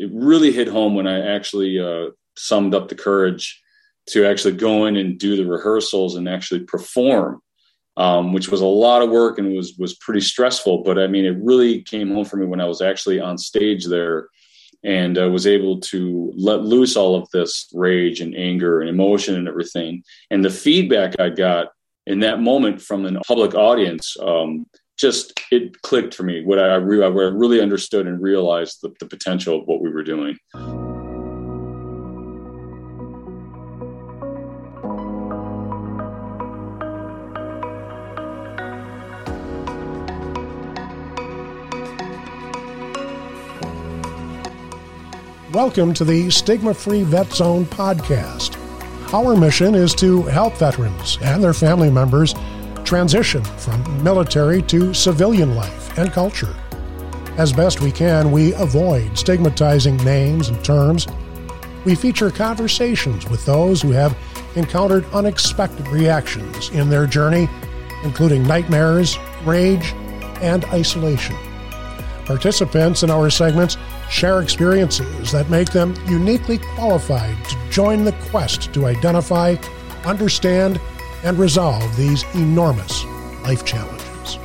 it really hit home when I actually uh, summed up the courage to actually go in and do the rehearsals and actually perform, um, which was a lot of work and was was pretty stressful. But I mean, it really came home for me when I was actually on stage there and uh, was able to let loose all of this rage and anger and emotion and everything. And the feedback I got in that moment from the public audience um, just it clicked for me what I, re- I really understood and realized the, the potential of what we were doing. Welcome to the Stigma Free Vet Zone podcast. Our mission is to help veterans and their family members transition from military to civilian life and culture. As best we can, we avoid stigmatizing names and terms. We feature conversations with those who have encountered unexpected reactions in their journey, including nightmares, rage, and isolation. Participants in our segments share experiences that make them uniquely qualified to join the quest to identify, understand, and resolve these enormous life challenges.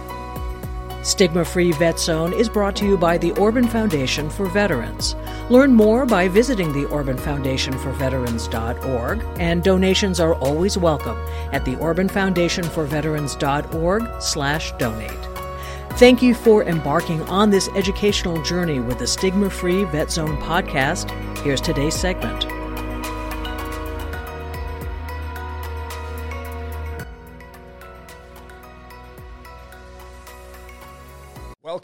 Stigma Free Vet Zone is brought to you by the Orban Foundation for Veterans. Learn more by visiting the Orban Foundation for Veterans.org, and donations are always welcome at the Orban Foundation for Veterans.org slash donate. Thank you for embarking on this educational journey with the Stigma Free Vet Zone podcast. Here's today's segment.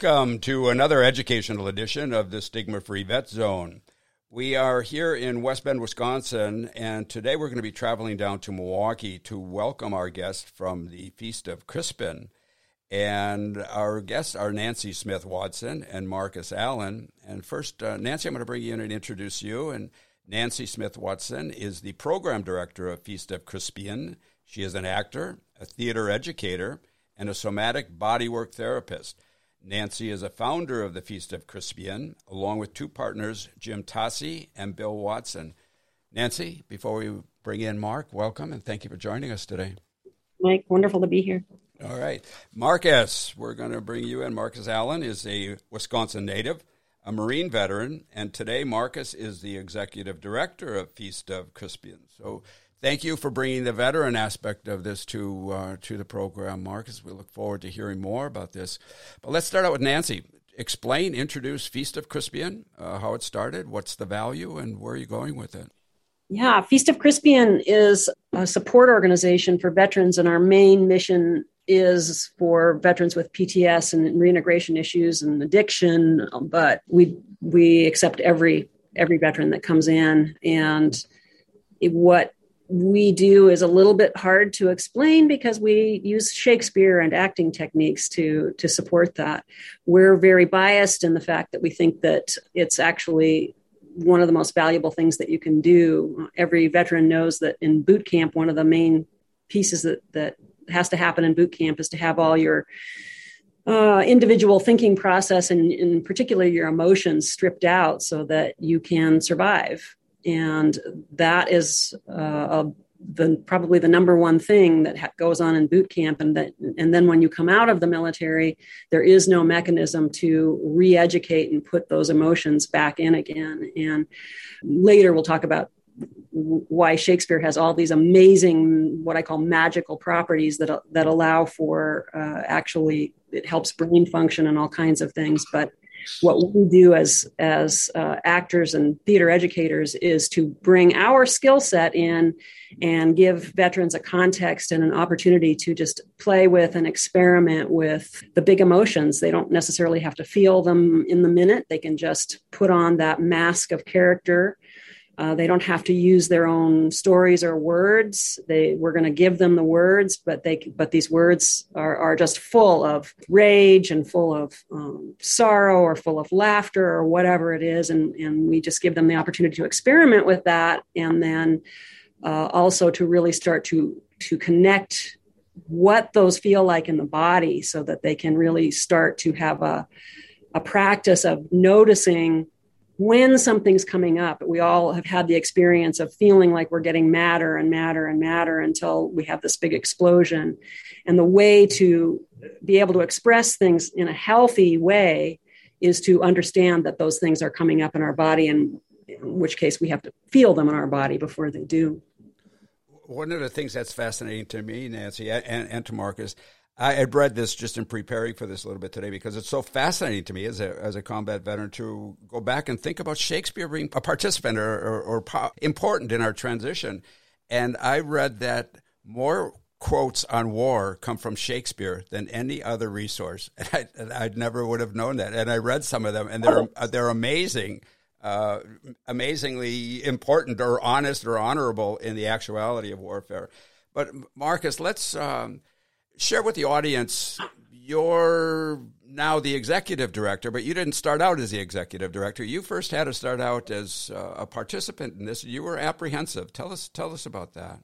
Welcome to another educational edition of the Stigma Free Vet Zone. We are here in West Bend, Wisconsin, and today we're going to be traveling down to Milwaukee to welcome our guest from the Feast of Crispian. And our guests are Nancy Smith Watson and Marcus Allen. And first, uh, Nancy, I'm going to bring you in and introduce you. And Nancy Smith Watson is the program director of Feast of Crispian. She is an actor, a theater educator, and a somatic bodywork therapist. Nancy is a founder of the Feast of Crispian, along with two partners, Jim Tassi and Bill Watson. Nancy, before we bring in Mark, welcome and thank you for joining us today. Mike, wonderful to be here. All right. Marcus, we're going to bring you in. Marcus Allen is a Wisconsin native, a Marine veteran, and today Marcus is the executive director of Feast of Crispian. So thank you for bringing the veteran aspect of this to, uh, to the program, Marcus. We look forward to hearing more about this. But let's start out with Nancy. Explain, introduce Feast of Crispian, uh, how it started, what's the value, and where are you going with it? Yeah, Feast of Crispian is a support organization for veterans, and our main mission is for veterans with PTS and reintegration issues and addiction, but we we accept every every veteran that comes in and what we do is a little bit hard to explain because we use Shakespeare and acting techniques to to support that. We're very biased in the fact that we think that it's actually one of the most valuable things that you can do. Every veteran knows that in boot camp, one of the main pieces that that has to happen in boot camp is to have all your uh, individual thinking process and in particular your emotions stripped out so that you can survive and that is uh, a, the probably the number one thing that ha- goes on in boot camp and that and then when you come out of the military there is no mechanism to re-educate and put those emotions back in again and later we'll talk about why Shakespeare has all these amazing, what I call magical properties that that allow for uh, actually it helps brain function and all kinds of things. But what we do as as uh, actors and theater educators is to bring our skill set in and give veterans a context and an opportunity to just play with and experiment with the big emotions. They don't necessarily have to feel them in the minute. They can just put on that mask of character uh, they don't have to use their own stories or words. They we're going to give them the words, but they but these words are are just full of rage and full of um, sorrow or full of laughter or whatever it is, and and we just give them the opportunity to experiment with that, and then uh, also to really start to to connect what those feel like in the body, so that they can really start to have a a practice of noticing when something's coming up, we all have had the experience of feeling like we're getting madder and madder and madder until we have this big explosion. And the way to be able to express things in a healthy way is to understand that those things are coming up in our body, and in which case we have to feel them in our body before they do. One of the things that's fascinating to me, Nancy, and, and to Marcus, I had read this just in preparing for this a little bit today because it's so fascinating to me as a, as a combat veteran to go back and think about Shakespeare being a participant or, or, or po- important in our transition. And I read that more quotes on war come from Shakespeare than any other resource. And I, I never would have known that. And I read some of them, and they're oh. they're amazing, uh, amazingly important or honest or honorable in the actuality of warfare. But Marcus, let's um, share with the audience. You're now the executive director, but you didn't start out as the executive director. You first had to start out as uh, a participant in this. You were apprehensive. Tell us tell us about that.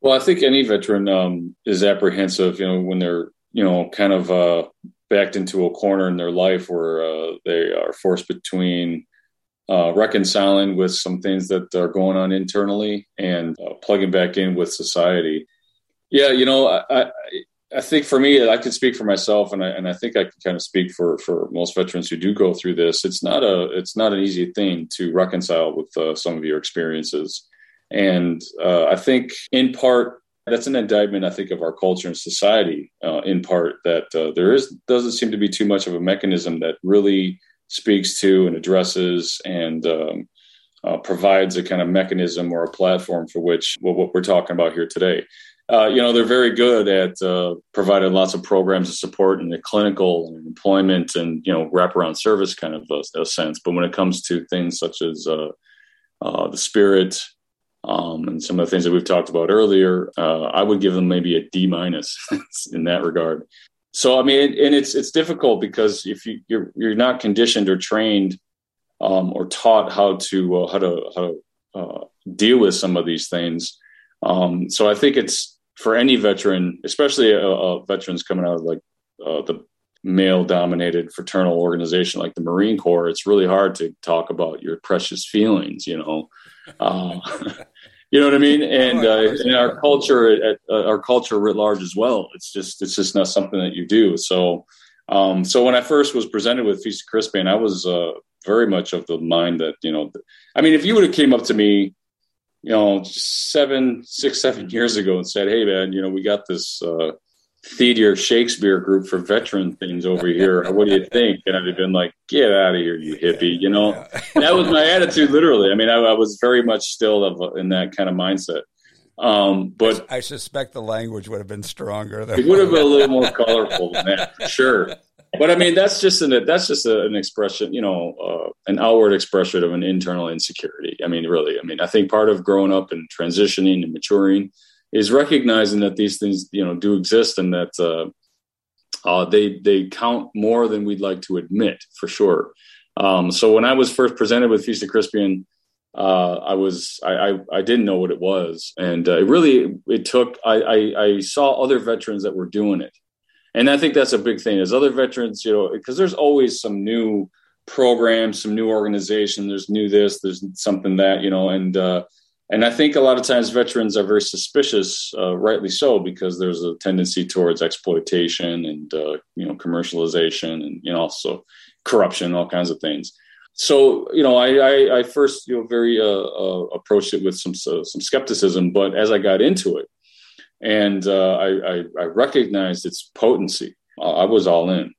Well, I think any veteran um, is apprehensive, you know, when they're, you know, kind of uh, backed into a corner in their life where uh, they are forced between uh, reconciling with some things that are going on internally and uh, plugging back in with society. Yeah, you know, I, I, I think for me, I can speak for myself, and I and I think I can kind of speak for for most veterans who do go through this. It's not a it's not an easy thing to reconcile with uh, some of your experiences and uh, I think, in part, that's an indictment, I think, of our culture and society. Uh, in part, that uh, there is doesn't seem to be too much of a mechanism that really speaks to and addresses and um, uh, provides a kind of mechanism or a platform for which well, what we're talking about here today. Uh, you know, they're very good at uh, providing lots of programs of support in the clinical and employment and you know wraparound service kind of a, a sense. But when it comes to things such as uh, the spirit, um, and some of the things that we've talked about earlier, uh, I would give them maybe a D minus in that regard. So I mean, and it's it's difficult because if you, you're you're not conditioned or trained um, or taught how to uh, how to how to uh, deal with some of these things. Um, so I think it's for any veteran, especially uh, veterans coming out of like uh, the male dominated fraternal organization like the Marine Corps, it's really hard to talk about your precious feelings, you know. Uh, you know what I mean? And uh, in our culture, at, uh, our culture writ large as well, it's just it's just not something that you do. So, um, so when I first was presented with Feast of Crispian, I was uh, very much of the mind that you know, I mean, if you would have came up to me, you know, seven, six, seven years ago and said, "Hey, man, you know, we got this." Uh, theater Shakespeare group for veteran things over here. What do you think? And I'd have been like, get out of here, you hippie. You know, that was my attitude, literally. I mean, I, I was very much still of, in that kind of mindset. Um, but I, I, suspect the language would have been stronger. It would have been a little more colorful than that, for sure. But I mean, that's just an that's just a, an expression, you know, uh, an outward expression of an internal insecurity. I mean, really. I mean, I think part of growing up and transitioning and maturing is recognizing that these things you know do exist and that uh, uh, they they count more than we'd like to admit for sure. Um, so when I was first presented with Feast of Crispian, uh, I was I, I, I didn't know what it was, and uh, it really it took I, I, I saw other veterans that were doing it, and I think that's a big thing. Is other veterans, you know, because there's always some new program, some new organization. There's new this, there's something that you know, and uh, and I think a lot of times veterans are very suspicious, uh, rightly so, because there's a tendency towards exploitation and uh, you know commercialization and you know also corruption, all kinds of things. So you know, I, I, I first you know very uh, uh approached it with some some skepticism, but as I got into it, and uh, I, I, I recognized its potency, I was all in.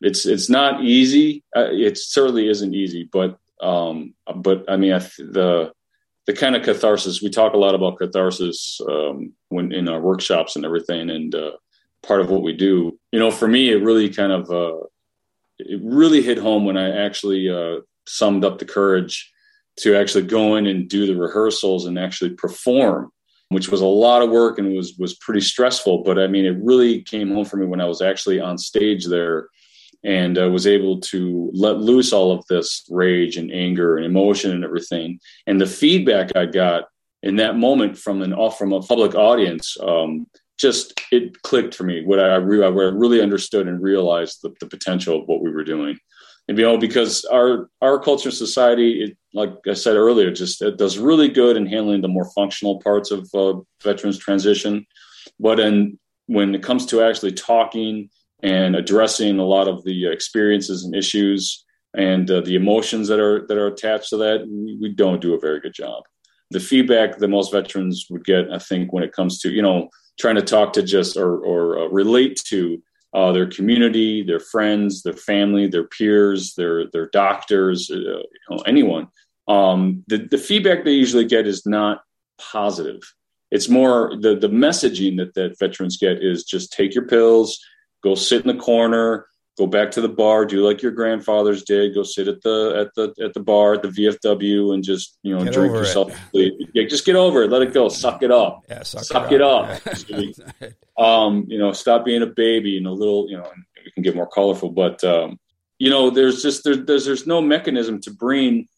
It's it's not easy. Uh, it certainly isn't easy, but um, but I mean I, the the kind of catharsis we talk a lot about catharsis um, when in our workshops and everything and uh, part of what we do you know for me it really kind of uh, it really hit home when i actually uh, summed up the courage to actually go in and do the rehearsals and actually perform which was a lot of work and was was pretty stressful but i mean it really came home for me when i was actually on stage there and uh, was able to let loose all of this rage and anger and emotion and everything. And the feedback I got in that moment from an from a public audience, um, just it clicked for me. What I, re- what I really understood and realized the, the potential of what we were doing. And you know because our our culture and society it, like i said earlier just it does really good in handling the more functional parts of uh, veterans transition. But in when it comes to actually talking and addressing a lot of the experiences and issues and uh, the emotions that are that are attached to that we, we don't do a very good job. The feedback that most veterans would get i think when it comes to you know trying to talk to just or, or uh, relate to uh, their community, their friends, their family, their peers, their their doctors, uh, you know, anyone. Um, the, the feedback they usually get is not positive. It's more the the messaging that that veterans get is just take your pills, go sit in the corner, go back to the bar, do like your grandfathers did, go sit at the at the at the bar at the VFW and just you know get drink yourself. Yeah, just get over it, let it go, suck it up, yeah, suck, suck it, up. It up. um, you know, stop being a baby and a little, you know, we can get more colorful, but um, you know, there's just there, there's there's no mechanism to bring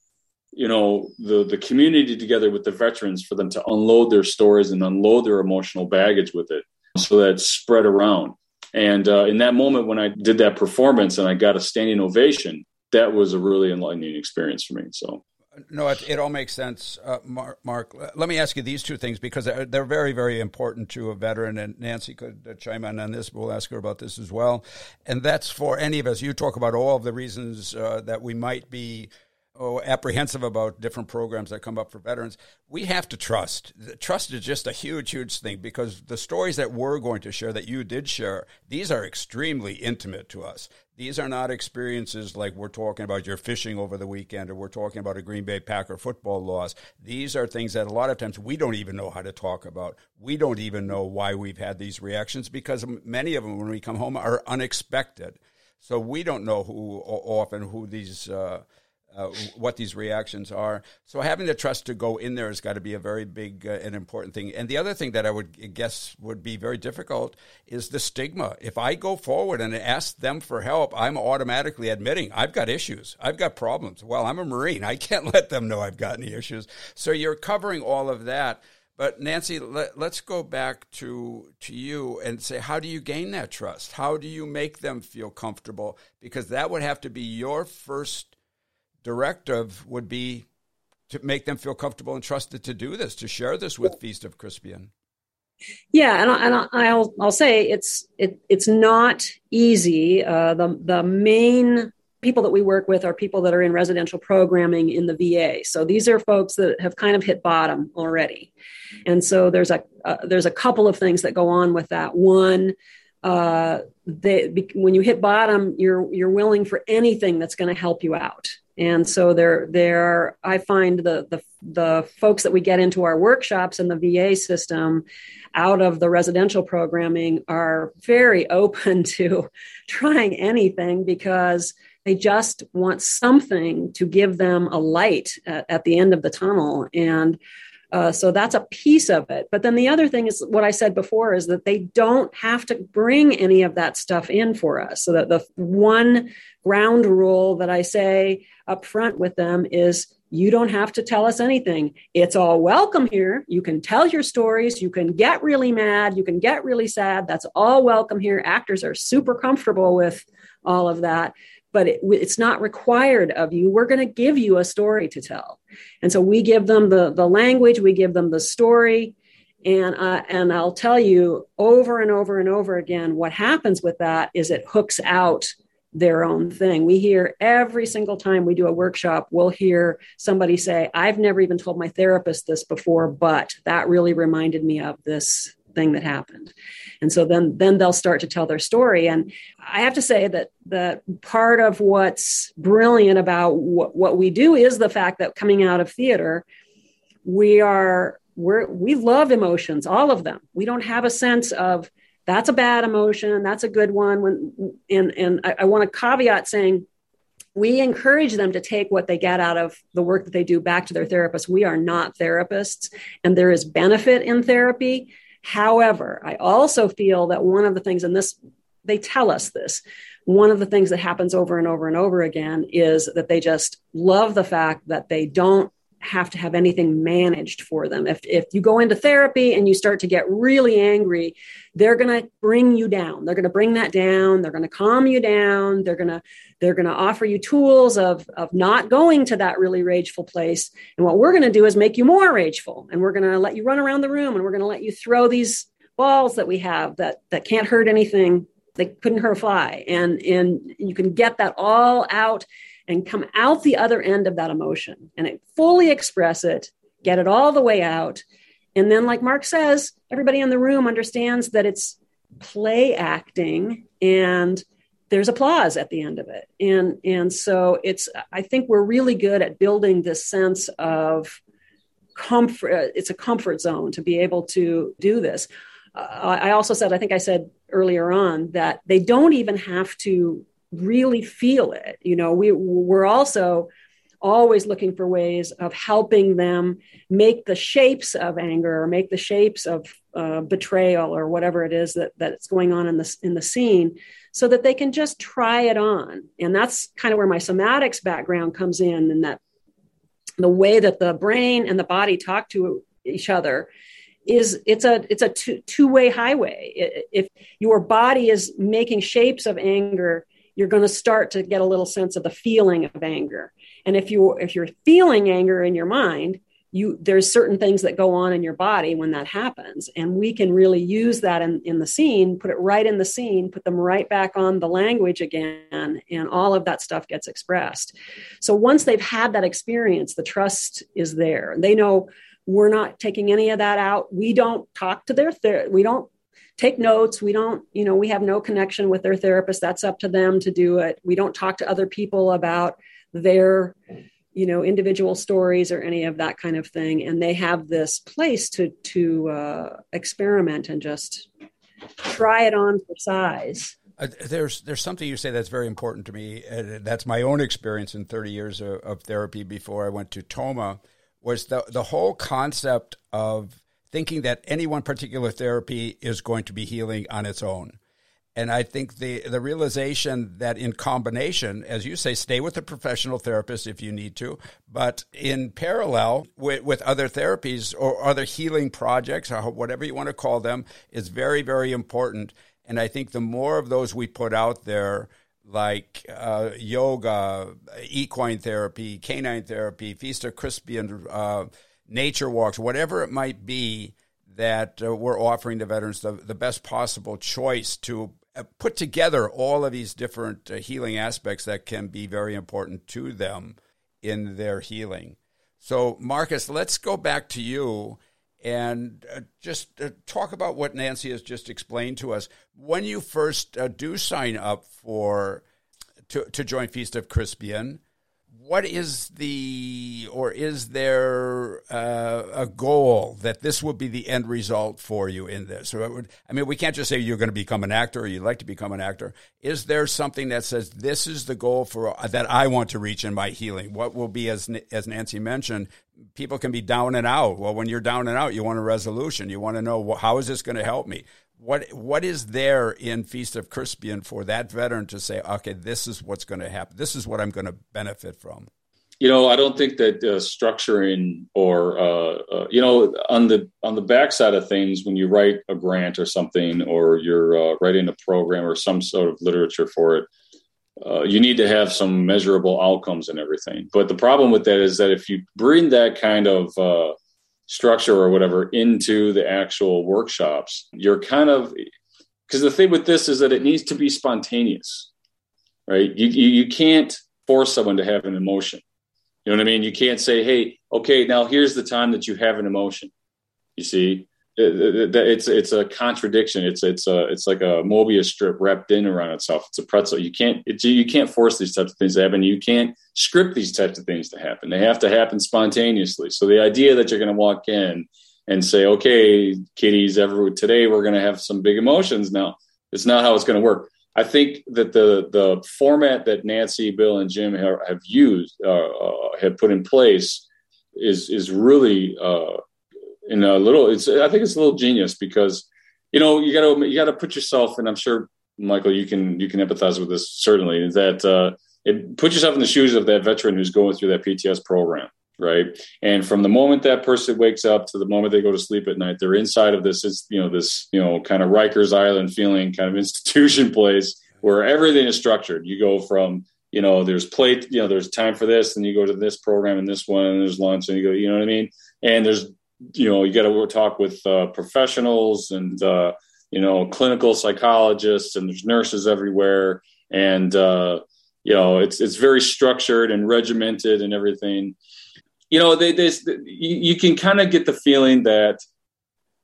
you know the the community together with the veterans for them to unload their stories and unload their emotional baggage with it so that it's spread around and uh, in that moment, when I did that performance and I got a standing ovation, that was a really enlightening experience for me. So. No, it, it all makes sense, uh, Mark, Mark. Let me ask you these two things because they're, they're very, very important to a veteran. And Nancy could uh, chime in on this. We'll ask her about this as well. And that's for any of us. You talk about all of the reasons uh, that we might be oh, apprehensive about different programs that come up for veterans, we have to trust. Trust is just a huge, huge thing because the stories that we're going to share, that you did share, these are extremely intimate to us. These are not experiences like we're talking about you're fishing over the weekend or we're talking about a Green Bay Packer football loss. These are things that a lot of times we don't even know how to talk about. We don't even know why we've had these reactions because many of them, when we come home, are unexpected. So we don't know who often who these. Uh, uh, what these reactions are. So having the trust to go in there has got to be a very big uh, and important thing. And the other thing that I would guess would be very difficult is the stigma. If I go forward and ask them for help, I'm automatically admitting I've got issues. I've got problems. Well, I'm a Marine. I can't let them know I've got any issues. So you're covering all of that. But Nancy, let, us go back to to you and say, how do you gain that trust? How do you make them feel comfortable? Because that would have to be your first directive would be to make them feel comfortable and trusted to do this, to share this with Feast of Crispian. Yeah, and, I, and I'll I'll say it's it, it's not easy. Uh, the the main people that we work with are people that are in residential programming in the VA. So these are folks that have kind of hit bottom already, and so there's a uh, there's a couple of things that go on with that. One, uh, they, when you hit bottom, you're you're willing for anything that's going to help you out. And so there, there, I find the, the, the folks that we get into our workshops in the VA system out of the residential programming are very open to trying anything because they just want something to give them a light at, at the end of the tunnel. And uh, so that's a piece of it. But then the other thing is what I said before is that they don't have to bring any of that stuff in for us. So that the one ground rule that I say up front with them is you don't have to tell us anything. It's all welcome here. You can tell your stories. You can get really mad. You can get really sad. That's all welcome here. Actors are super comfortable with all of that but it, it's not required of you. We're going to give you a story to tell. And so we give them the, the language, we give them the story. And, uh, and I'll tell you over and over and over again, what happens with that is it hooks out their own thing. We hear every single time we do a workshop, we'll hear somebody say, I've never even told my therapist this before, but that really reminded me of this thing that happened. And so then then they'll start to tell their story. And i have to say that that part of what's brilliant about what, what we do is the fact that coming out of theater we are we're we love emotions all of them. We don't have a sense of that's a bad emotion that's a good one when and and i, I want to caveat saying we encourage them to take what they get out of the work that they do back to their therapist. We are not therapists, and there is benefit in therapy. However, I also feel that one of the things, and this, they tell us this, one of the things that happens over and over and over again is that they just love the fact that they don't have to have anything managed for them. If, if you go into therapy and you start to get really angry, they're going to bring you down. They're going to bring that down. They're going to calm you down. They're going to they're going to offer you tools of of not going to that really rageful place. And what we're going to do is make you more rageful. And we're going to let you run around the room and we're going to let you throw these balls that we have that that can't hurt anything. They couldn't hurt a fly. And and you can get that all out and come out the other end of that emotion and fully express it, get it all the way out. And then, like Mark says, everybody in the room understands that it's play acting and there's applause at the end of it. And, and so it's, I think we're really good at building this sense of comfort. It's a comfort zone to be able to do this. Uh, I also said, I think I said earlier on that they don't even have to really feel it. You know, we we're also always looking for ways of helping them make the shapes of anger or make the shapes of uh, betrayal or whatever it is that that's going on in the in the scene so that they can just try it on and that's kind of where my somatics background comes in and that the way that the brain and the body talk to each other is it's a it's a two, two-way highway if your body is making shapes of anger you're going to start to get a little sense of the feeling of anger. And if you if you're feeling anger in your mind, you there's certain things that go on in your body when that happens. And we can really use that in, in the scene put it right in the scene put them right back on the language again and all of that stuff gets expressed. So once they've had that experience the trust is there. They know we're not taking any of that out. We don't talk to their ther- we don't take notes. We don't, you know, we have no connection with their therapist. That's up to them to do it. We don't talk to other people about their, you know, individual stories or any of that kind of thing. And they have this place to to uh, experiment and just try it on for size. Uh, there's there's something you say that's very important to me. Uh, that's my own experience in 30 years of, of, therapy before I went to Tomah. Was the the whole concept of thinking that any one particular therapy is going to be healing on its own. And I think the, the realization that in combination, as you say, stay with a professional therapist if you need to, but in parallel with, with other therapies or other healing projects or whatever you want to call them is very, very important. And I think the more of those we put out there, like uh, yoga, equine therapy, canine therapy, Feast of Crispian, uh, nature walks, whatever it might be that uh, we're offering the veterans the, the best possible choice to uh, put together all of these different uh, healing aspects that can be very important to them in their healing. So, Marcus, let's go back to you and uh, just uh, talk about what Nancy has just explained to us. When you first do sign up for to, to join Feast of Crispian, what is the or is there uh, a goal that this will be the end result for you in this? Would, i mean we can't just say you're going to become an actor or you'd like to become an actor. Is there something that says this is the goal for that i want to reach in my healing? What will be as as nancy mentioned people can be down and out. Well when you're down and out you want a resolution. You want to know how is this going to help me what what is there in Feast of Crispian for that veteran to say, okay, this is what's going to happen. This is what I'm going to benefit from. You know, I don't think that uh, structuring or uh, uh, you know on the on the backside of things, when you write a grant or something, or you're uh, writing a program or some sort of literature for it, uh, you need to have some measurable outcomes and everything. But the problem with that is that if you bring that kind of uh, structure or whatever into the actual workshops, you're kind of because the thing with this is that it needs to be spontaneous, right? You, you, you can't force someone to have an emotion. You know what I mean? You can't say, "Hey, okay, now here's the time that you have an emotion." You see, it's it's a contradiction. It's it's a it's like a Mobius strip wrapped in around itself. It's a pretzel. You can't it's, you can't force these types of things to happen. You can't script these types of things to happen. They have to happen spontaneously. So the idea that you're going to walk in and say, "Okay, kiddies, ever today we're going to have some big emotions." Now, it's not how it's going to work. I think that the the format that Nancy, Bill, and Jim have, have used uh, uh, have put in place is is really uh, in a little it's i think it's a little genius because you know you got to you got to put yourself and i'm sure michael you can you can empathize with this certainly that uh it, put yourself in the shoes of that veteran who's going through that pts program right? And from the moment that person wakes up to the moment they go to sleep at night, they're inside of this, is you know, this you know kind of Rikers Island feeling kind of institution place where everything is structured. You go from you know, there's plate, you know, there's time for this, and you go to this program and this one, and there's lunch, and you go, you know what I mean? And there's, you know, you got to talk with uh, professionals and, uh, you know, clinical psychologists, and there's nurses everywhere, and uh, you know, it's it's very structured and regimented and everything. You know, they, they you, can kind of get the feeling that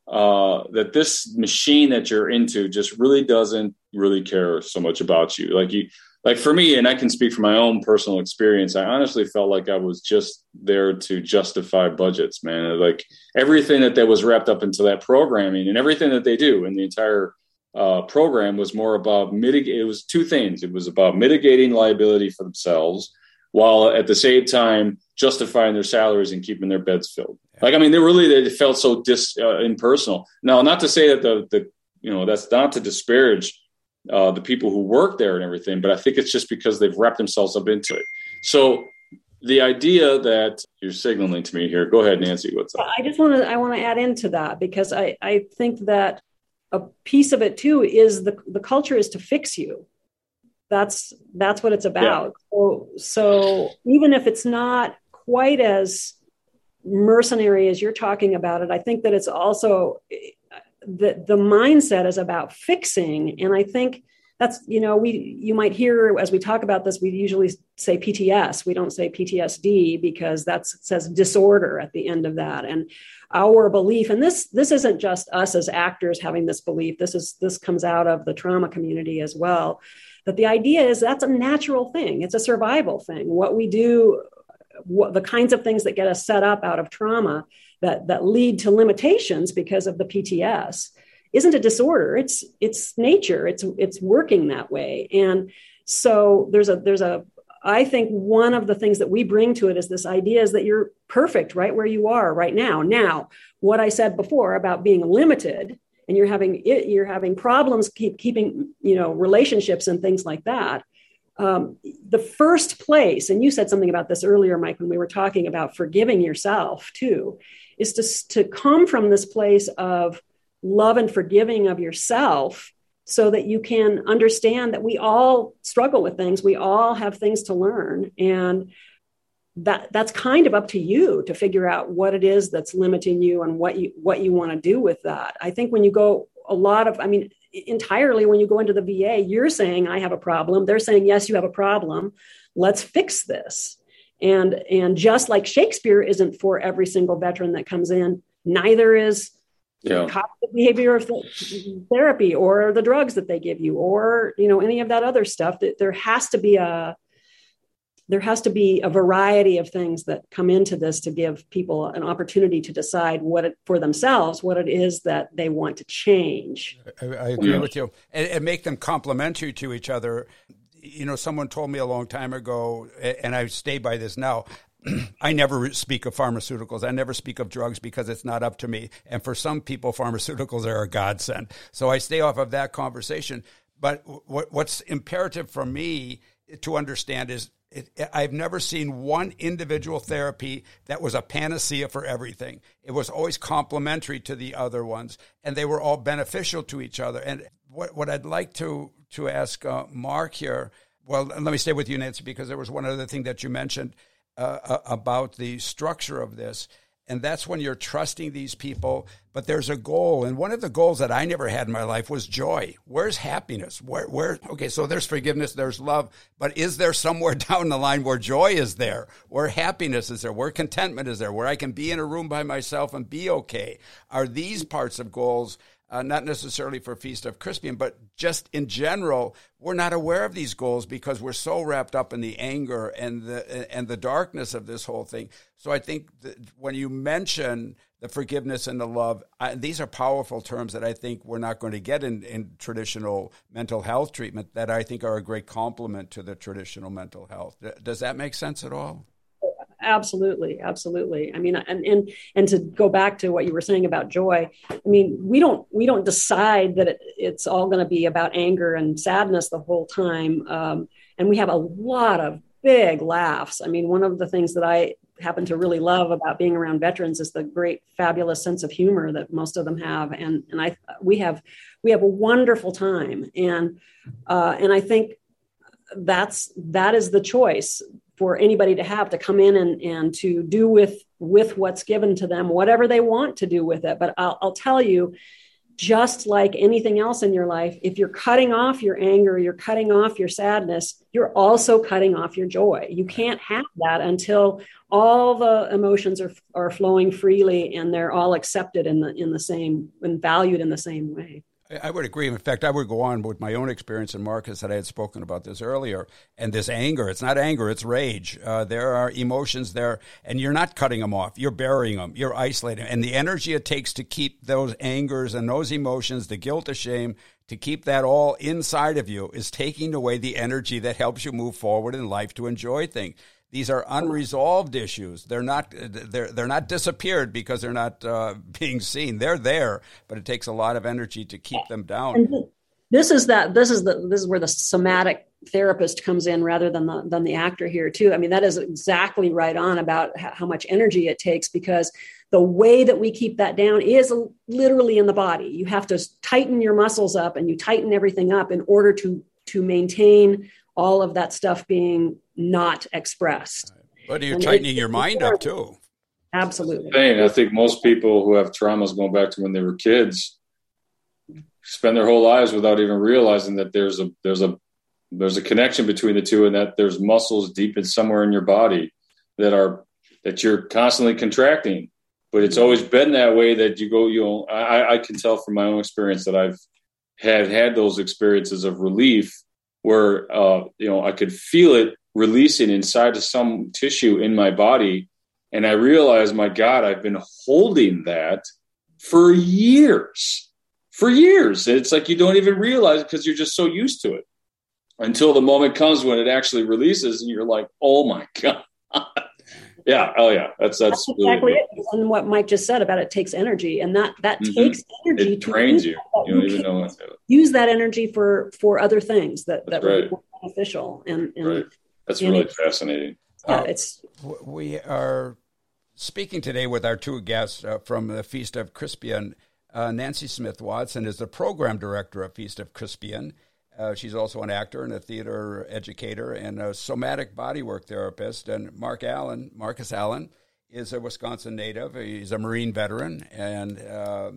uh, that this machine that you're into just really doesn't really care so much about you. Like you, like for me, and I can speak from my own personal experience, I honestly felt like I was just there to justify budgets, man. Like everything that that was wrapped up into that programming and everything that they do in the entire uh, program was more about mitigate. It was two things. It was about mitigating liability for themselves, while at the same time justifying their salaries and keeping their beds filled. Like I mean, they really they felt so dis uh, impersonal. Now, not to say that the the you know that's not to disparage uh, the people who work there and everything, but I think it's just because they've wrapped themselves up into it. So the idea that you're signaling to me here, go ahead, Nancy. What's up? I just want to I want to add into that because I I think that a piece of it too is the the culture is to fix you. That's that's what it's about. Yeah. So so even if it's not quite as mercenary as you're talking about it, I think that it's also the the mindset is about fixing. And i think that's you know we you might hear as we talk about this we usually say pts we don't say ptsd because that says disorder at the end of that. And our belief and this this isn't just us as actors having this belief. This is this comes out of the trauma community as well. That the idea is that's a natural thing. It's a survival thing. What we do what the kinds of things that get us set up out of trauma that that lead to limitations because of the PTS isn't a disorder it's it's nature it's it's working that way and so there's a there's a I think one of the things that we bring to it is this idea is that you're perfect right where you are right now. Now, what I said before about being limited and you're having it, you're having problems keep keeping you know relationships and things like that. Um, the first place, and you said something about this earlier, Mike, when we were talking about forgiving yourself too, is to, to come from this place of love and forgiving of yourself so that you can understand that we all struggle with things. We all have things to learn. And that that's kind of up to you to figure out what it is that's limiting you and what you what you want to do with that. I think when you go a lot of i mean entirely when you go into the va you're saying i have a problem. They're saying yes you have a problem. Let's fix this and and just like shakespeare isn't for every single veteran that comes in neither is yeah. cognitive behavior therapy or the drugs that they give you or you know any of that other stuff that there has to be a there has to be a variety of things that come into this to give people an opportunity to decide what it, for themselves what it is that they want to change i, I agree yeah. with you and, and make them complementary to each other you know, someone told me a long time ago, and I stay by this now. I never speak of pharmaceuticals. I never speak of drugs because it's not up to me. And for some people, pharmaceuticals are a godsend. So I stay off of that conversation. But what's imperative for me to understand is it, I've never seen one individual therapy that was a panacea for everything. It was always complementary to the other ones, and they were all beneficial to each other. And what, what I'd like to to ask uh, Mark here. Well, let me stay with you, Nancy, because there was one other thing that you mentioned uh, uh, about the structure of this. And that's when you're trusting these people, but there's a goal. And one of the goals that I never had in my life was joy. Where's happiness? Where, where, okay, so there's forgiveness, there's love, but is there somewhere down the line where joy is there, where happiness is there, where contentment is there, where I can be in a room by myself and be okay? Are these parts of goals uh, not necessarily for Feast of Crispian, but just in general, we're not aware of these goals because we're so wrapped up in the anger and the and the darkness of this whole thing. So I think when you mention the forgiveness and the love, I, these are powerful terms that I think we're not going to get in, in traditional mental health treatment. That I think are a great complement to the traditional mental health. Does that make sense at all? Absolutely absolutely. I mean and and and to go back to what you were saying about joy i mean we don't we don't decide that it, it's all going to be about anger and sadness the whole time um, and we have a lot of big laughs. I mean one of the things that i happen to really love about being around veterans is the great fabulous sense of humor that most of them have and and i we have we have a wonderful time and uh, and i think that's that is the choice for anybody to have to come in and and to do with with what's given to them whatever they want to do with it but i'll, I'll tell you just like anything else in your life, if you're cutting off your anger, you're cutting off your sadness, you're also cutting off your joy. You can't have that until all the emotions are, are flowing freely and they're all accepted in the in the same and valued in the same way. I would agree. In fact, I would go on with my own experience and Marcus that I had spoken about this earlier. And this anger, it's not anger, it's rage. Uh, there are emotions there, and you're not cutting them off. You're burying them. You're isolating. And the energy it takes to keep those angers and those emotions, the guilt, the shame, to keep that all inside of you is taking away the energy that helps you move forward in life to enjoy things. These are unresolved issues. They're not they're they're not disappeared because they're not uh, being seen. They're there, but it takes a lot of energy to keep them down. this is that this is the this is where the somatic therapist comes in rather than the than the actor here too. I mean that is exactly right on about how much energy it takes because the way that we keep that down is literally in the body. You have to tighten your muscles up and you tighten everything up in order to to maintain all of that stuff being not expressed. But you're and tightening your mind up too. Absolutely. I think most people who have traumas going back to when they were kids spend their whole lives without even realizing that there's a there's a there's a connection between the two and that there's muscles deep in somewhere in your body that are that you're constantly contracting but it's always been that way that you go you know I, I can tell from my own experience that i've had had those experiences of relief where uh, you know I could feel it releasing inside of some tissue in my body, and I realized, my God, I've been holding that for years, for years. It's like you don't even realize because you're just so used to it until the moment comes when it actually releases, and you're like, oh my God. yeah oh yeah that's that's, that's exactly really it and what mike just said about it takes energy and that that mm-hmm. takes energy it drains you you don't even know use that energy for for other things that that's that right. would be beneficial and, and right. That's and really fascinating yeah uh, it's we are speaking today with our two guests uh, from the feast of crispian uh, nancy smith watson is the program director of feast of crispian uh, she's also an actor and a theater educator and a somatic bodywork therapist. And Mark Allen, Marcus Allen, is a Wisconsin native. He's a Marine veteran and uh,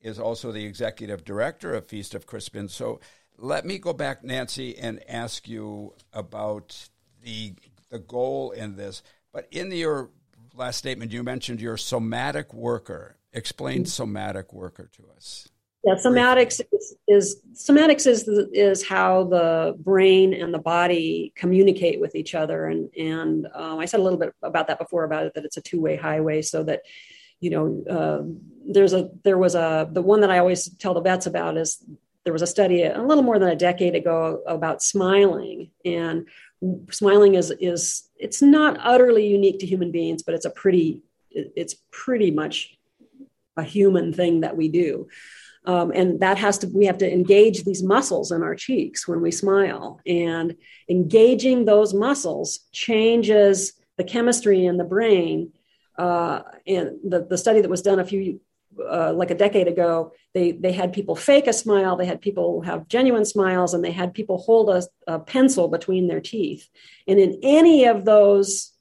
is also the executive director of Feast of Crispian. So let me go back, Nancy, and ask you about the the goal in this. But in your last statement, you mentioned your somatic worker. Explain mm-hmm. somatic worker to us. Yeah, somatics is, is somatics is is how the brain and the body communicate with each other, and and um, I said a little bit about that before about it that it's a two way highway, so that you know uh, there's a there was a the one that I always tell the vets about is there was a study a little more than a decade ago about smiling and smiling is is it's not utterly unique to human beings, but it's a pretty it's pretty much a human thing that we do. Um, and that has to we have to engage these muscles in our cheeks when we smile and engaging those muscles changes the chemistry in the brain uh, and the, the study that was done a few uh, like a decade ago they they had people fake a smile they had people have genuine smiles and they had people hold a, a pencil between their teeth and in any of those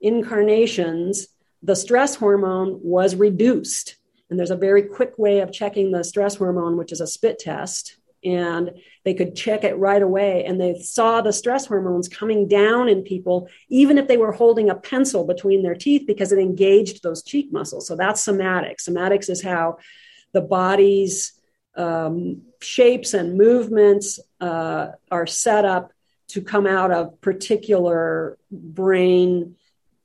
incarnations the stress hormone was reduced and there's a very quick way of checking the stress hormone, which is a spit test. And they could check it right away. And they saw the stress hormones coming down in people, even if they were holding a pencil between their teeth, because it engaged those cheek muscles. So that's somatics. Somatics is how the body's um, shapes and movements uh, are set up to come out of particular brain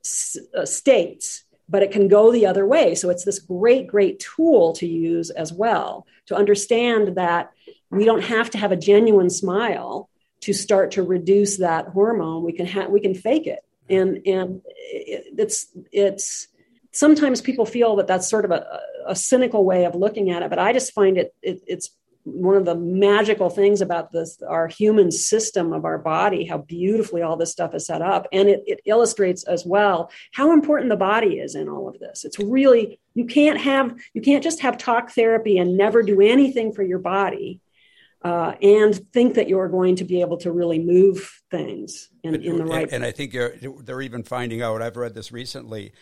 s- uh, states but it can go the other way. So it's this great, great tool to use as well to understand that we don't have to have a genuine smile to start to reduce that hormone. We can have we can fake it, and and it's it's sometimes people feel that that's sort of a, a cynical way of looking at it, but I just find it, it it's one of the magical things about this our human system of our body how beautifully all this stuff is set up and it, it illustrates as well how important the body is in all of this it's really you can't have you can't just have talk therapy and never do anything for your body uh, and think that you're going to be able to really move things in, in the right. And, and I think they're even finding out. I've read this recently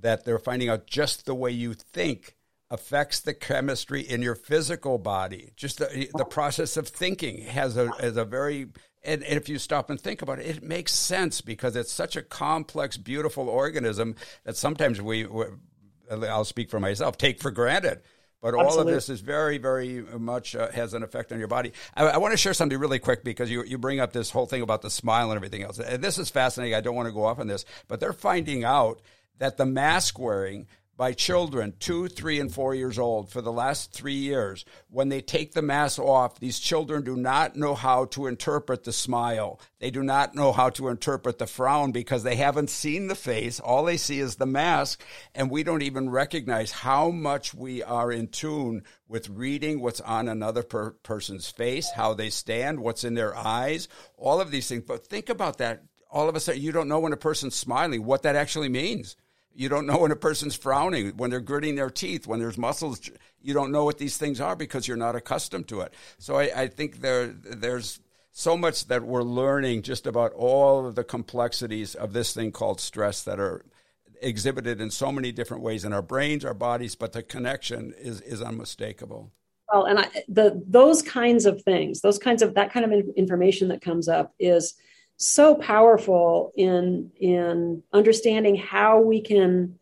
that they're finding out just the way you think affects the chemistry in your physical body. Just the, the process of thinking has a has a very and, and, if you stop and think about it, it makes sense because it's such a complex, beautiful organism that sometimes we, I'll speak for myself, take for granted. But all Absolutely. of this is very, very much uh, has an effect on your body. I, I, want to share something really quick because you, you bring up this whole thing about the smile and everything else. And this is fascinating. I don't want to go off on this, but they're finding out that the mask wearing by children two, three, and four years old for the last three years. When they take the mask off, these children do not know how to interpret the smile. They do not know how to interpret the frown because they haven't seen the face. All they see is the mask, and we don't even recognize how much we are in tune with reading what's on another per- person's face, how they stand, what's in their eyes, all of these things. But think about that. All of a sudden, you don't know when a person's smiling, what that actually means. You don't know when a person's frowning, when they're gritting their teeth, when there's muscles. You don't know what these things are because you're not accustomed to it. So I, I think there there's so much that we're learning just about all of the complexities of this thing called stress that are exhibited in so many different ways in our brains, our bodies, but the connection is is unmistakable. Well, and I, the those kinds of things, those kinds of that kind of information that comes up is so powerful in in understanding how we can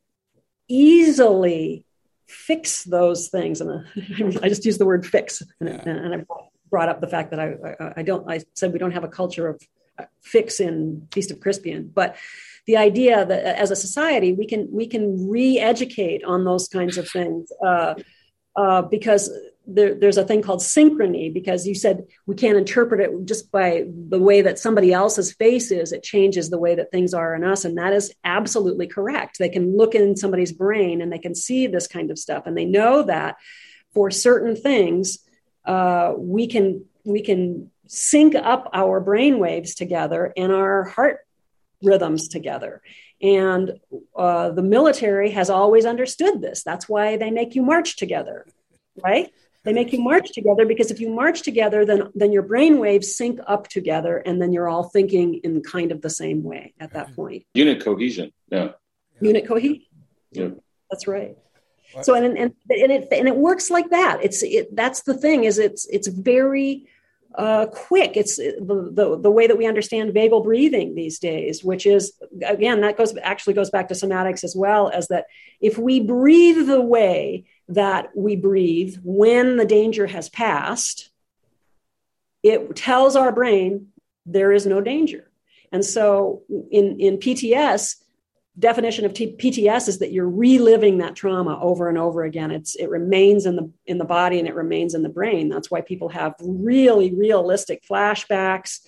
easily fix those things. And uh, i just use the word fix. And, yeah. and, i brought up the fact that I, I, I don't i said we don't have a culture of uh, fix in feast of crispian. But the idea that uh, as a society we can we can re-educate on those kinds of things uh, uh, because there, there's a thing called synchrony because you said we can't interpret it just by the way that somebody else's face is. It changes the way that things are in us and that is absolutely correct. They can look in somebody's brain and they can see this kind of stuff and they know that for certain things uh, we can we can sync up our brain waves together and our heart rhythms together. And uh, the military has always understood this. That's why they make you march together right they make you march together because if you march together, then then your brain waves sync up together, and then you're all thinking in kind of the same way at that point. Unit cohesion. Yeah. Unit cohesion. Yeah. That's right. So and and and it and it works like that. It's it. That's the thing. Is it's it's very uh, quick. It's the, the, the way that we understand vagal breathing these days, which is again that goes actually goes back to somatics as well as that if we breathe the way that we breathe when the danger has passed, it tells our brain there is no danger. And so in, in PTS, definition of T- PTS is that you're reliving that trauma over and over again. It's it remains in the in the body and it remains in the brain. That's why people have really realistic flashbacks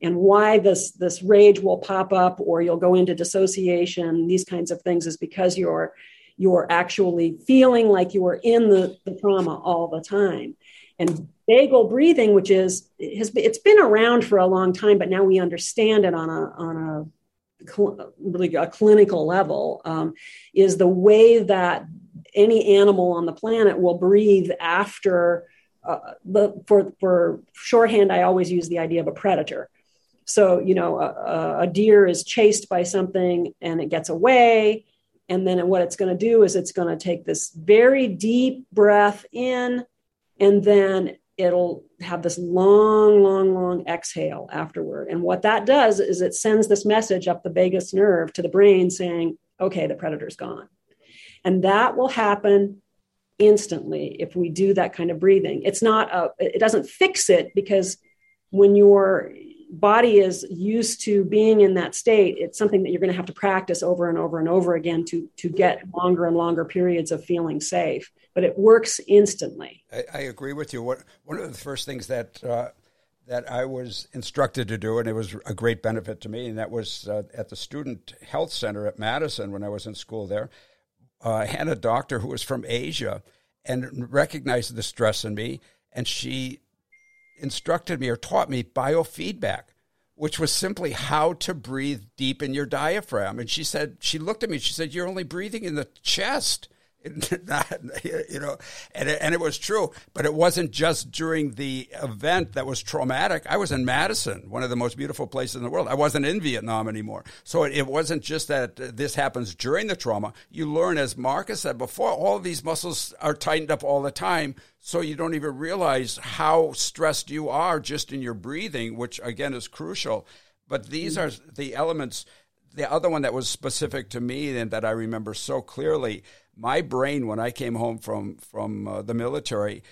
and why this this rage will pop up or you'll go into dissociation. These kinds of things is because you're you're actually feeling like you are in the, the trauma all the time. And vagal breathing, which is has it's been around for a long time, but now we understand it on a on a really a clinical level, um, is the way that any animal on the planet will breathe after. Uh, the, for for shorthand, I always use the idea of a predator. So you know, a, a deer is chased by something and it gets away and then what it's going to do is it's going to take this very deep breath in, and then it'll have this long, long, long exhale afterward. And what that does is it sends this message up the vagus nerve to the brain saying, okay, the predator's gone. And that will happen instantly if we do that kind of breathing. It's not a, it doesn't fix it because when you're body is used to being in that state, it's something that you're going to have to practice over and over and over again to to get longer and longer periods of feeling safe. But it works instantly. I, I agree with you. What, one of the first things that uh, that I was instructed to do, and it was a great benefit to me, and that was uh, at the Student Health Center at Madison when I was in school there. Uh, I had a doctor who was from Asia and recognized the stress in me, and she instructed me or taught me biofeedback which was simply how to breathe deep in your diaphragm. And she said, she looked at me, she said, You're only breathing in the chest. Not, you know, and it, and it was true, but it wasn't just during the event that was traumatic. I was in Madison, one of the most beautiful places in the world. I wasn't in Vietnam anymore, so it, it wasn't just that this happens during the trauma. You learn, as Marcus said before, all these muscles are tightened up all the time, so you don't even realize how stressed you are just in your breathing, which again is crucial. But these mm. are the elements. The other one that was specific to me and that I remember so clearly my brain when I came home from from uh, the military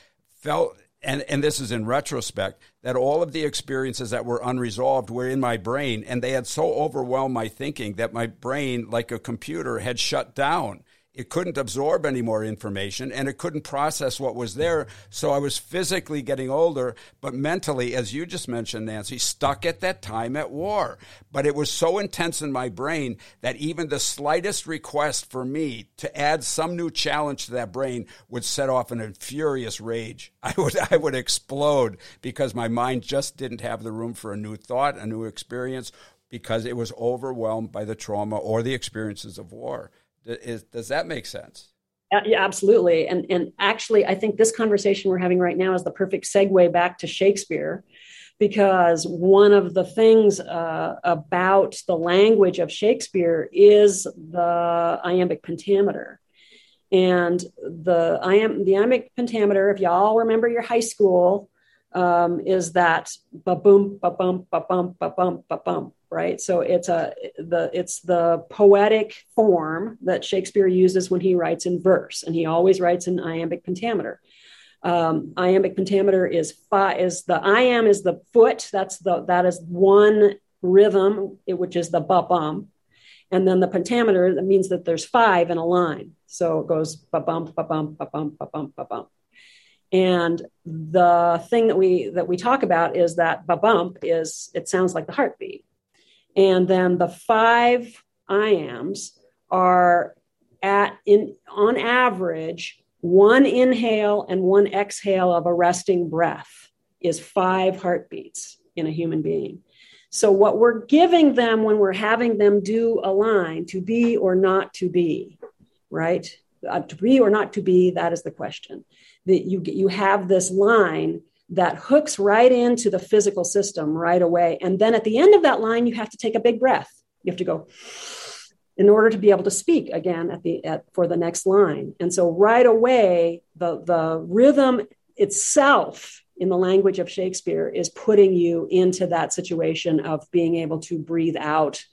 felt and and this is in retrospect that all of the experiences that were unresolved were in my brain and they had so overwhelmed my thinking that my brain like a computer had shut down it couldn't absorb any more information and it couldn't process what was there. So I was physically getting older, but mentally, as you just mentioned, Nancy, stuck at that time at war. But it was so intense in my brain that even the slightest request for me to add some new challenge to that brain would set off an furious rage. I would, I would explode because my mind just didn't have the room for a new thought, a new experience, because it was overwhelmed by the trauma or the experiences of war. Is, does that make sense? Uh, yeah, absolutely. And and actually, I think this conversation we're having right now is the perfect segue back to Shakespeare, because one of the things uh, about the language of Shakespeare is the iambic pentameter. And the iam the iambic pentameter, if y'all remember your high school, um, is that ba boom ba bum ba bum ba bum ba bum right? So it's a the it's the poetic form that shakespeare uses when he writes in verse and he always writes in iambic pentameter. Um, iambic pentameter is five is the iam is the foot that's the that is one rhythm which is the ba bum and then the pentameter that means that there's five in a line. So it goes ba bum ba bum ba bum ba bum ba bum and the thing that we that we talk about is that ba bump is it sounds like the heartbeat and then the five iams are at in on average one inhale and one exhale of a resting breath is five heartbeats in a human being. So what we're giving them when we're having them do a line to be or not to be right? Uh, to be or not to be that is the question. That you you have this line that hooks right into the physical system right away. And then at the end of that line, you have to take a big breath. You have to go in order to be able to speak again at the at, for the next line. And so right away, the the rhythm itself in the language of Shakespeare is putting you into that situation of being able to breathe out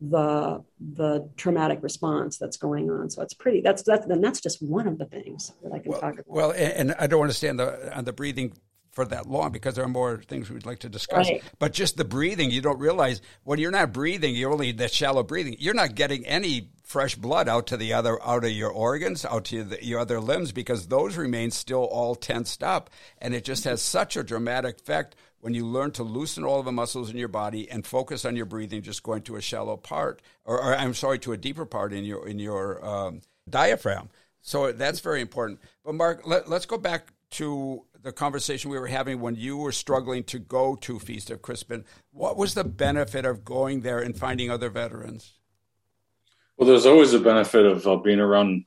the the traumatic response that's going on. So it's pretty. That's that's then that's just one of the things that I can well, talk about. Well, and I don't understand the on the breathing for that long because there are more things we'd like to discuss. Right. But just the breathing, you don't realize when you're not breathing, you're only that shallow breathing. You're not getting any fresh blood out to the other out of your organs, out to the, your other limbs because those remain still all tensed up, and it just has such a dramatic effect when you learn to loosen all of the muscles in your body and focus on your breathing, just going to a shallow part, or, or I'm sorry, to a deeper part in your in your um, diaphragm. So that's very important. But Mark, let, let's go back to the conversation we were having when you were struggling to go to Feast of Crispian. What was the benefit of going there and finding other veterans? Well, there's always a benefit of uh, being around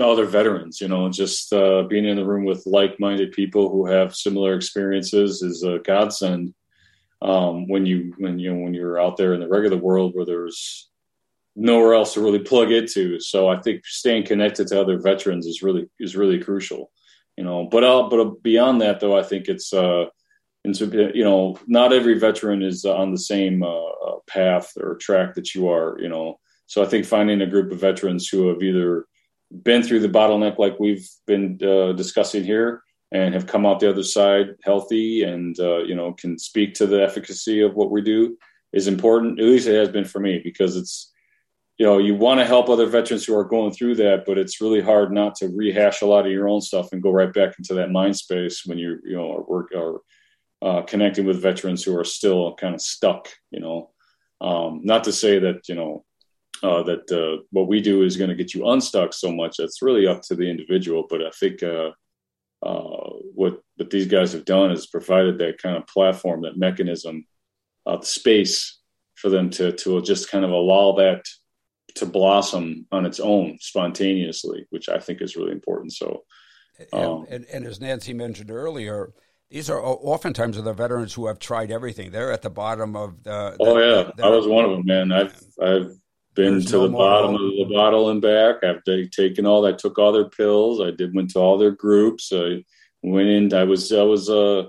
other veterans. You know, just uh, being in the room with like-minded people who have similar experiences is a godsend. Um, when you when you know, when you're out there in the regular world where there's nowhere else to really plug into. So I think staying connected to other veterans is really is really crucial you know but uh, but beyond that though i think it's uh into you know not every veteran is on the same uh, uh, path or track that you are you know. So i think finding a group of veterans who have either been through the bottleneck like we've been uh, discussing here and have come out the other side healthy and uh, you know can speak to the efficacy of what we do is important. At least it has been for me because it's you know you want to help other veterans who are going through that but it's really hard not to rehash a lot of your own stuff and go right back into that mind space when you you know are work or uh, connecting with veterans who are still kind of stuck you know? Um, not to say that you know uh, that uh, what we do is going to get you unstuck so much that's really up to the individual but i think uh, uh, what what these guys have done is provided that kind of platform, that mechanism, uh, space for them to to just kind of allow that to blossom on its own spontaneously, which I think is really important. So, um, and, and, and, as Nancy mentioned earlier, these are oftentimes are the veterans who have tried everything. They're at the bottom of the. the oh yeah, the, I was one of them, man. I've I've been to no the bottom of the bottle and back. I've taken all. I took all their pills. I did went to all their groups. I went in. I was I was uh,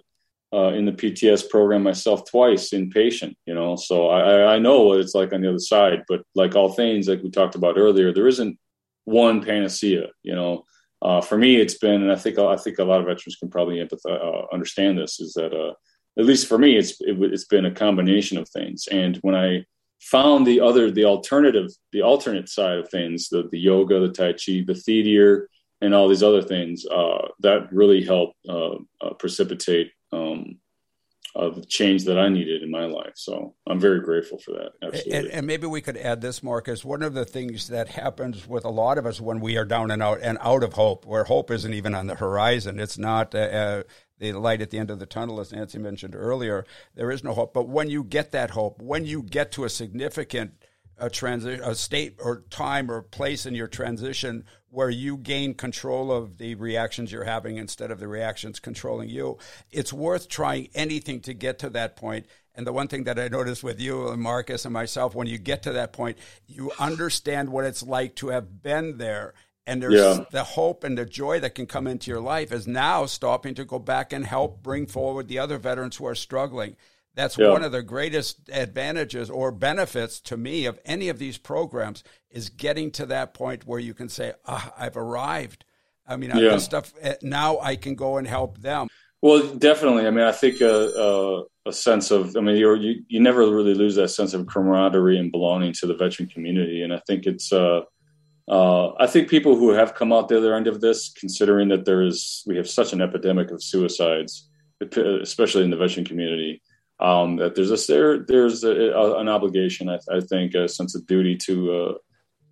uh, in the PTS program myself twice, inpatient. You know, so I I know what it's like on the other side. But like all things, like we talked about earlier, there isn't one panacea. You know, uh, for me, it's been, and I think I think a lot of veterans can probably empathize, uh, understand this, is that uh, at least for me, it's it, has been a combination of things. And when I found the other, the alternative, the alternate side of things, the the yoga, the tai chi, the theater, and all these other things, uh, that really helped uh, precipitate um, of change that I needed in my life. So I'm very grateful for that. Absolutely. And, and, maybe we could add this, Marcus. One of the things that happens with a lot of us when we are down and out and out of hope, where hope isn't even on the horizon, it's not. Uh, uh, the light at the end of the tunnel, as Nancy mentioned earlier, there is no hope. But when you get that hope, when you get to a significant a transition, a state or time or place in your transition where you gain control of the reactions you're having instead of the reactions controlling you. It's worth trying anything to get to that point. And the one thing that I noticed with you and Marcus and myself, when you get to that point, you understand what it's like to have been there. And there's yeah. the hope and the joy that can come into your life is now stopping to go back and help bring forward the other veterans who are struggling. That's yeah. one of the greatest advantages or benefits to me of any of these programs is getting to that point where you can say, ah, I've arrived. I mean, I've yeah. this stuff eh, now I can go and help them. Well, definitely. I mean, I think a, a, a sense of, I mean, you you never really lose that sense of camaraderie and belonging to the veteran community. And I think it's, uh, uh, I think people who have come out the other end of this, considering that there is, we have such an epidemic of suicides, especially in the veteran community, um, that there's a there, there's a, a, an obligation, I, I, think, a sense of duty to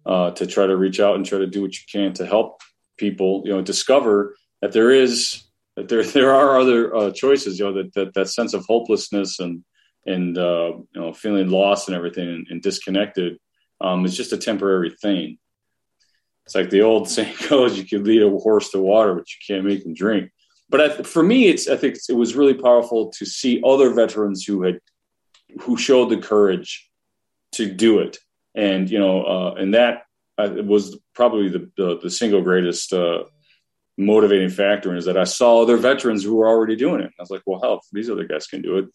uh, uh, to try to reach out and try to do what you can to help people, you know, discover that there is that there there are other uh, choices, you know, that, that that sense of hopelessness and and uh, you know feeling lost and everything and, and disconnected um, is just a temporary thing. It's like the old saying goes: you can lead a horse to water, but you can't make him drink but I, for me, it's I think it was really powerful to see other veterans who had who showed the courage to do it, and you know, uh, and that uh, was probably the, the, the single greatest uh, motivating factor is that I saw other veterans who were already doing it. I was like, well, hell, these other guys can do it,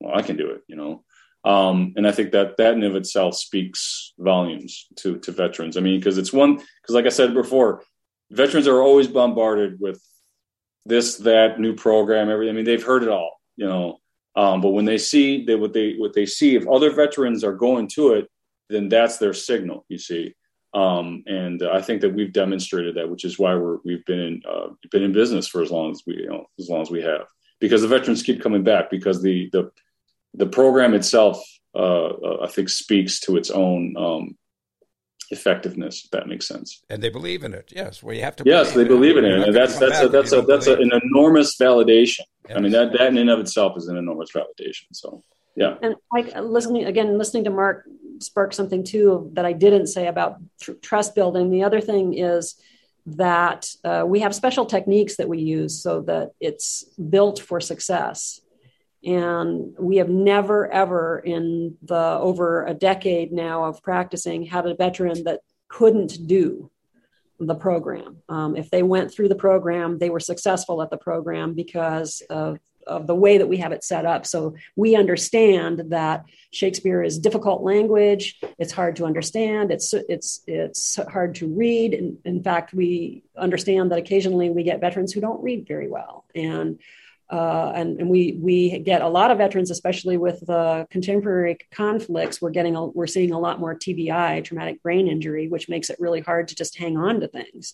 well, I can do it, you know. Um, and I think that that in of itself speaks volumes to to veterans. I mean, because it's one because, like I said before, veterans are always bombarded with this, that, new program, everything. I mean, they've heard it all, you know. Um, but when they see that what they what they see, if other veterans are going to it, then that's their signal. You see, um, and I think that we've demonstrated that, which is why we're we've been in uh, been in business for as long as we you know as long as we have, because the veterans keep coming back because the the the program itself uh, uh I think speaks to its own um, effectiveness. If that makes sense. And they believe in it. Yes, well, you have to. Yes, they believe in it, and that's that's a, that's a that's a, an enormous validation. Yes. I mean that that in and of itself is an enormous validation. So yeah. And like listening again, listening to Mark sparked something too that I didn't say about tr- trust building. The other thing is that uh, we have special techniques that we use so that it's built for success. And we have never, ever in the over a decade now of practicing had a veteran that couldn't do the program. Um, if they went through the program, they were successful at the program because of, of the way that we have it set up. So we understand that Shakespeare is difficult language. It's hard to understand. It's it's it's hard to read. In, in fact, we understand that occasionally we get veterans who don't read very well, and uh, and, and, we we get a lot of veterans, especially with the contemporary conflicts. We're getting a, we're seeing a lot more TBI, traumatic brain injury, which makes it really hard to just hang on to things.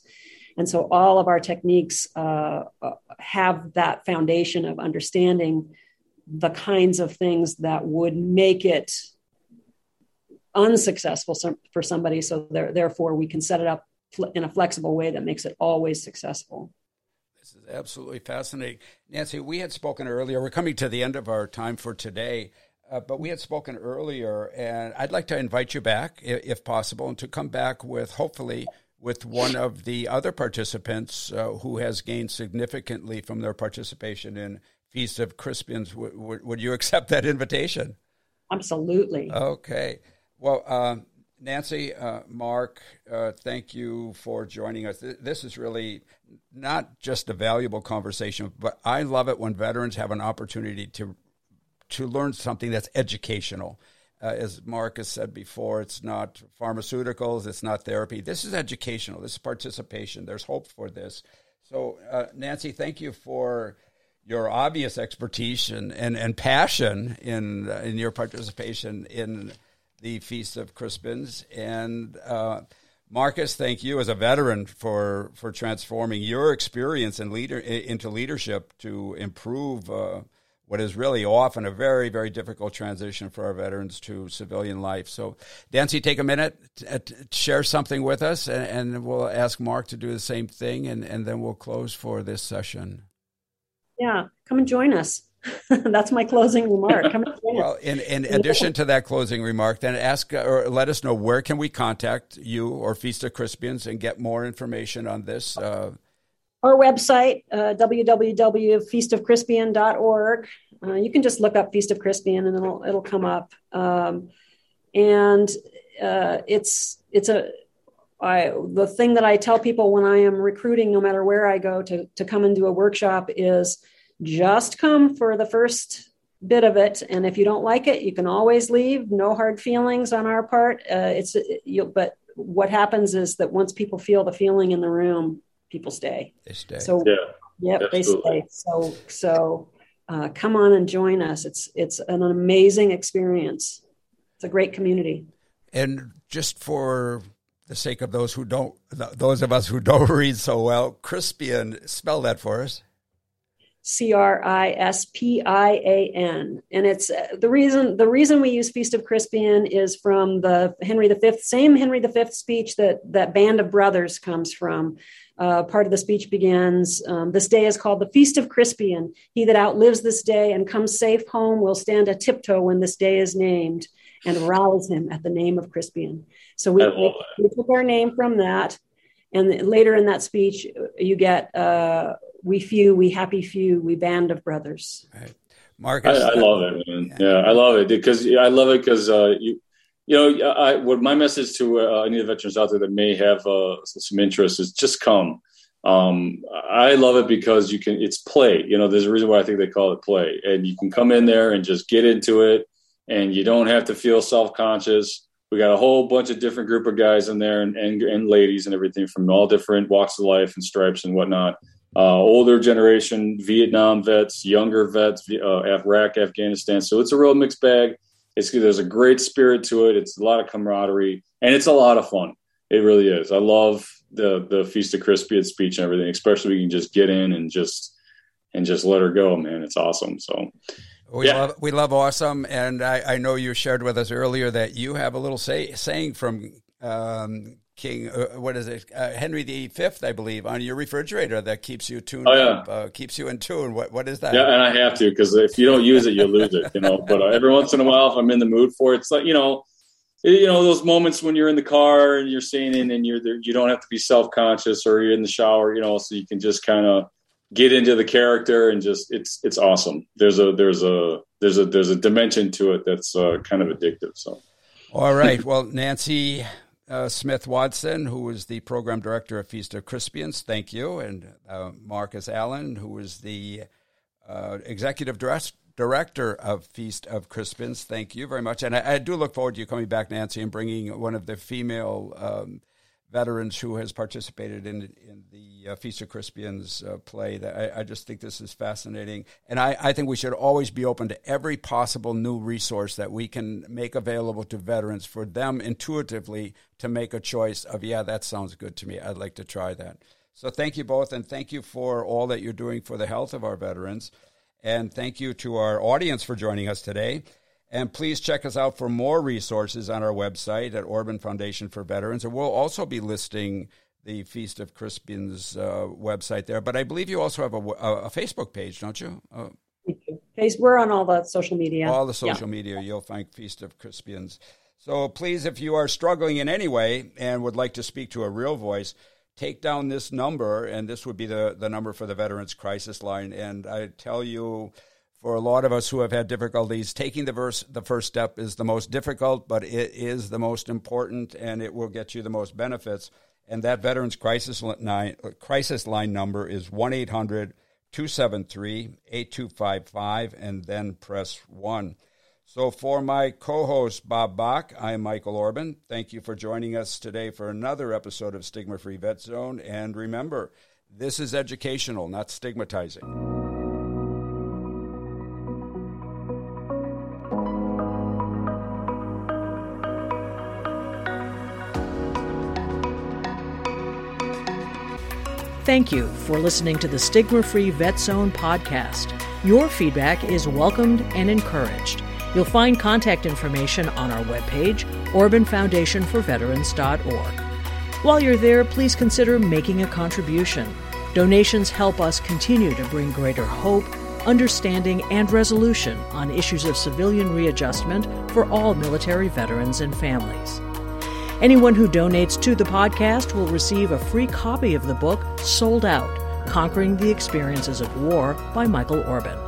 And so all of our techniques uh, uh have that foundation of understanding the kinds of things that would make it unsuccessful for somebody. So there, therefore, we can set it up in a flexible way that makes it always successful. Absolutely fascinating. Nancy, we had spoken earlier. We're coming to the end of our time for today. Uh, but we had spoken earlier, and I'd like to invite you back, if, if possible, and to come back with hopefully with one of the other participants uh, who has gained significantly from their participation in Feast of Crispians. W- w- would you accept that invitation? Absolutely. Okay. Well, uh, Nancy, uh, Mark, uh, thank you for joining us. This is really not just a valuable conversation, but I love it when veterans have an opportunity to to learn something that's educational. Uh, as Mark has said before, it's not pharmaceuticals, it's not therapy. This is educational. This is participation. There's hope for this. So, uh, Nancy, thank you for your obvious expertise and, and, and passion in in your participation in the Feast of Crispians. And uh, Marcus, thank you as a veteran for for transforming your experience and leader into leadership to improve uh, what is really often a very, very difficult transition for our veterans to civilian life. So, Nancy, take a minute, to, to share something with us, and, and, we'll ask Mark to do the same thing, and, and then we'll close for this session. Yeah, come and join us. That's my closing remark. well, in, in addition to that closing remark, then ask or let us know where can we contact you or Feast of Crispians and get more information on this. Uh, our website, uh, www.feastofcrispian.org. Uh, you can just look up Feast of Crispian and it'll it'll come up. Um, and uh, it's it's a I, the thing that I tell people when I am recruiting, no matter where I go to to come and do a workshop, is just come for the first bit of it, and if you don't like it, you can always leave. No hard feelings on our part. Uh, it's you, but what happens is that once people feel the feeling in the room, people stay. They stay. So yeah, yep, they stay. So so uh, come on and join us. It's it's an amazing experience. It's a great community. And just for the sake of those who don't, those of us who don't read so well, Crispian, spell that for us. C R I S P I A N, and it's uh, the reason the reason we use Feast of Crispian is from the Henry V, same Henry V speech that that Band of Brothers comes from. Uh, part of the speech begins um, This day is called the Feast of Crispian. He that outlives this day and comes safe home will stand a tiptoe when this day is named and rouse him at the name of Crispian. So we, we, took our name from that. And later in that speech, you get uh, we few, we happy few, we band of brothers. Right. Marcus, I, I, love it, man. Yeah. yeah, I love it because I love it because uh, you you know, I, what my message to uh, any of the veterans out there that may have uh, some interest is just come. Um, I love it because you can, it's play. You know, there's a reason why I think they call it play. And you can come in there and just get into it, and you don't have to feel self conscious. We got a whole bunch of different group of guys in there and, and, and ladies and everything from all different walks of life and stripes and whatnot. Uh, older generation Vietnam vets, younger vets, uh, Iraq, Afghanistan. So it's a real mixed bag it's there's a great spirit to it. It's a lot of camaraderie, and it's a lot of fun. It really is. I love the the Feast of Crispian speech and everything, especially we can just get in and just and just let her go, man. It's awesome. So we yeah. love we love awesome, and I, I know you shared with us earlier that you have a little say, saying from um, King, uh, what is it, uh, Henry I believe, on your refrigerator that keeps you tuned oh, yeah. up, uh, keeps you in tune. What what is that? Yeah, and I have to because if you don't use it, you lose it. You know, but uh, every once in a while, if I'm in the mood for it, it's like you know, you know those moments when you're in the car and you're singing and you're there, you don't have to be self conscious or you're in the shower, you know, so you can just kind of get into the character and just it's it's awesome. There's a there's a there's a there's a dimension to it that's uh, kind of addictive. So. All right. Well, Nancy, uh, Smith Watson, who is the program director of Feast of Crispians. Thank you. And uh, Marcus Allen, who is the uh, executive director of Feast of Crispians. Thank you very much. And I, I, do look forward to you coming back, Nancy, and bringing one of the female um, veterans who has participated in in the uh, Feast of Crispians uh, play. That I, I, just think this is fascinating, and I, I think we should always be open to every possible new resource that we can make available to veterans for them intuitively to make a choice of yeah, that sounds good to me. I'd like to try that. So thank you both, and thank you for all that you're doing for the health of our veterans, and thank you to our audience for joining us today. And please check us out for more resources on our website at Orban Foundation for Veterans. And we'll also be listing the Feast of Crispians uh, website there. But I believe you also have a, a, a Facebook page, don't you? Uh, we're on all the social media. All the social yeah. media, you'll find Feast of Crispians. So please, if you are struggling in any way and would like to speak to a real voice, take down this number, and this would be the, the number for the Veterans Crisis Line. And I tell you, for a lot of us who have had difficulties, taking the verse, the first step is the most difficult, but it is the most important, and it will get you the most benefits. And that Veterans Crisis Line, crisis line number is 1 800 273 8255, and then press 1. So, for my co host, Bob Bach, I'm Michael Orban. Thank you for joining us today for another episode of Stigma Free Vet Zone. And remember, this is educational, not stigmatizing. Thank you for listening to the Stigma Free Vet Zone podcast. Your feedback is welcomed and encouraged. You'll find contact information on our webpage, OrbanFoundationForVeterans.org. While you're there, please consider making a contribution. Donations help us continue to bring greater hope, understanding, and resolution on issues of civilian readjustment for all military veterans and families. Anyone who donates to the podcast will receive a free copy of the book Sold Out Conquering the Experiences of War by Michael Orban.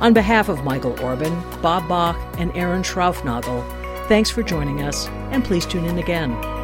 On behalf of Michael Orban, Bob Bach, and Aaron Schraufnagel, thanks for joining us, and please tune in again.